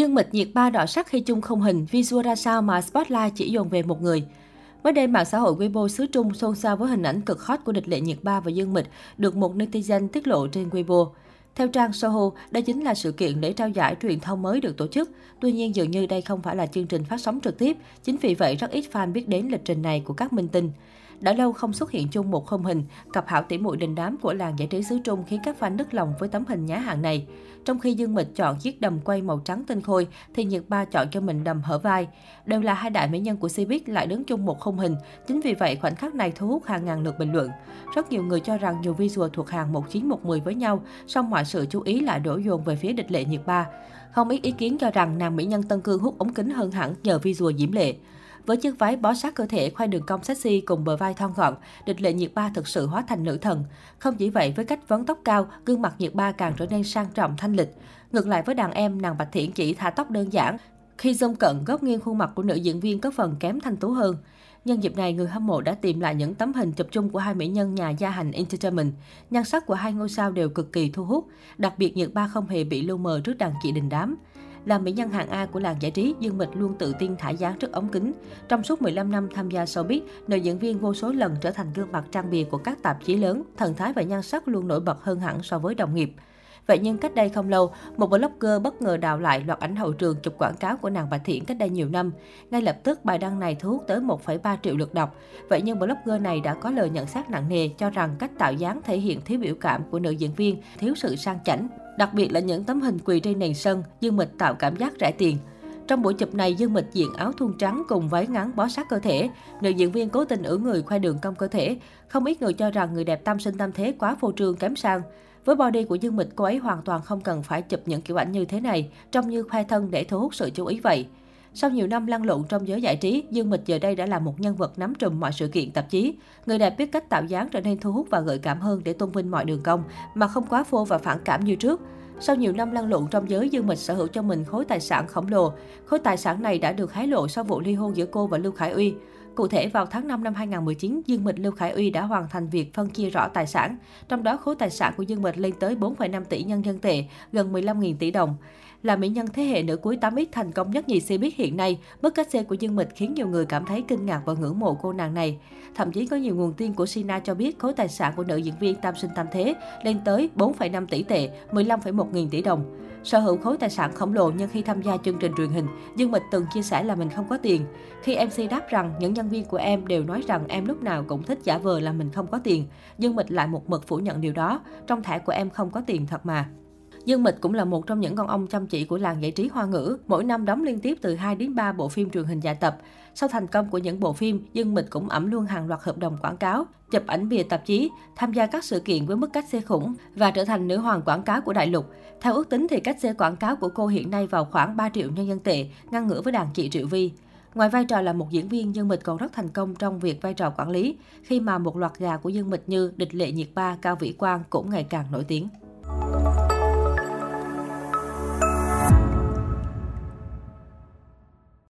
Dương Mịch nhiệt ba đỏ sắc khi chung không hình, visual ra sao mà Spotlight chỉ dồn về một người. Mới đây, mạng xã hội Weibo xứ Trung xôn xao với hình ảnh cực hot của địch lệ nhiệt ba và Dương Mịch được một netizen tiết lộ trên Weibo. Theo trang Soho, đây chính là sự kiện lễ trao giải truyền thông mới được tổ chức. Tuy nhiên, dường như đây không phải là chương trình phát sóng trực tiếp. Chính vì vậy, rất ít fan biết đến lịch trình này của các minh tinh. Đã lâu không xuất hiện chung một khung hình, cặp hảo tỷ muội đình đám của làng giải trí xứ Trung khiến các fan nức lòng với tấm hình nhá hàng này. Trong khi Dương Mịch chọn chiếc đầm quay màu trắng tinh khôi, thì Nhật Ba chọn cho mình đầm hở vai. Đều là hai đại mỹ nhân của Cbiz lại đứng chung một khung hình. Chính vì vậy, khoảnh khắc này thu hút hàng ngàn lượt bình luận. Rất nhiều người cho rằng nhiều visual thuộc hàng 1910 với nhau, song mọi sự chú ý lại đổ dồn về phía địch lệ nhiệt Ba. Không ít ý kiến cho rằng nàng mỹ nhân Tân Cương hút ống kính hơn hẳn nhờ visual diễm lệ. Với chiếc váy bó sát cơ thể khoai đường cong sexy cùng bờ vai thon gọn, địch lệ nhiệt ba thực sự hóa thành nữ thần. Không chỉ vậy, với cách vấn tóc cao, gương mặt nhiệt ba càng trở nên sang trọng thanh lịch. Ngược lại với đàn em, nàng Bạch Thiển chỉ thả tóc đơn giản. Khi zoom cận, góc nghiêng khuôn mặt của nữ diễn viên có phần kém thanh tú hơn. Nhân dịp này, người hâm mộ đã tìm lại những tấm hình chụp chung của hai mỹ nhân nhà gia hành Entertainment. Nhan sắc của hai ngôi sao đều cực kỳ thu hút, đặc biệt Nhật Ba không hề bị lu mờ trước đàn chị đình đám. Là mỹ nhân hạng A của làng giải trí, Dương Mịch luôn tự tin thả dáng trước ống kính. Trong suốt 15 năm tham gia showbiz, nữ diễn viên vô số lần trở thành gương mặt trang bìa của các tạp chí lớn, thần thái và nhan sắc luôn nổi bật hơn hẳn so với đồng nghiệp. Vậy nhưng cách đây không lâu, một blogger bất ngờ đào lại loạt ảnh hậu trường chụp quảng cáo của nàng Bạch Thiện cách đây nhiều năm. Ngay lập tức, bài đăng này thu hút tới 1,3 triệu lượt đọc. Vậy nhưng blogger này đã có lời nhận xét nặng nề cho rằng cách tạo dáng thể hiện thiếu biểu cảm của nữ diễn viên, thiếu sự sang chảnh. Đặc biệt là những tấm hình quỳ trên nền sân, Dương Mịch tạo cảm giác rẻ tiền. Trong buổi chụp này, Dương Mịch diện áo thun trắng cùng váy ngắn bó sát cơ thể. Nữ diễn viên cố tình ử người khoe đường cong cơ thể. Không ít người cho rằng người đẹp tam sinh tam thế quá phô trương kém sang. Với body của Dương Mịch, cô ấy hoàn toàn không cần phải chụp những kiểu ảnh như thế này, trông như khoe thân để thu hút sự chú ý vậy. Sau nhiều năm lăn lộn trong giới giải trí, Dương Mịch giờ đây đã là một nhân vật nắm trùm mọi sự kiện tạp chí. Người đẹp biết cách tạo dáng trở nên thu hút và gợi cảm hơn để tôn vinh mọi đường cong, mà không quá phô và phản cảm như trước. Sau nhiều năm lăn lộn trong giới, Dương Mịch sở hữu cho mình khối tài sản khổng lồ. Khối tài sản này đã được hái lộ sau vụ ly hôn giữa cô và Lưu Khải Uy. Cụ thể, vào tháng 5 năm 2019, Dương Mịch Lưu Khải Uy đã hoàn thành việc phân chia rõ tài sản. Trong đó, khối tài sản của Dương Mịch lên tới 4,5 tỷ nhân dân tệ, gần 15.000 tỷ đồng. Là mỹ nhân thế hệ nữ cuối 8X thành công nhất nhì biết hiện nay, mức cách xe của Dương Mịch khiến nhiều người cảm thấy kinh ngạc và ngưỡng mộ cô nàng này. Thậm chí có nhiều nguồn tin của Sina cho biết khối tài sản của nữ diễn viên tam sinh tam thế lên tới 4,5 tỷ tệ, 15,1 nghìn tỷ đồng. Sở hữu khối tài sản khổng lồ nhưng khi tham gia chương trình truyền hình, Dương Mịch từng chia sẻ là mình không có tiền. Khi MC đáp rằng những nhân viên của em đều nói rằng em lúc nào cũng thích giả vờ là mình không có tiền, Dương Mịch lại một mực phủ nhận điều đó. Trong thẻ của em không có tiền thật mà. Dương Mịch cũng là một trong những con ông chăm chỉ của làng giải trí hoa ngữ, mỗi năm đóng liên tiếp từ 2 đến 3 bộ phim truyền hình dài tập. Sau thành công của những bộ phim, Dương Mịch cũng ẩm luôn hàng loạt hợp đồng quảng cáo, chụp ảnh bìa tạp chí, tham gia các sự kiện với mức cách xe khủng và trở thành nữ hoàng quảng cáo của đại lục. Theo ước tính thì cách xe quảng cáo của cô hiện nay vào khoảng 3 triệu nhân dân tệ, ngăn ngửa với đàn chị Triệu Vi. Ngoài vai trò là một diễn viên, Dương Mịch còn rất thành công trong việc vai trò quản lý, khi mà một loạt gà của Dương Mịch như Địch Lệ Nhiệt Ba, Cao Vĩ Quang cũng ngày càng nổi tiếng.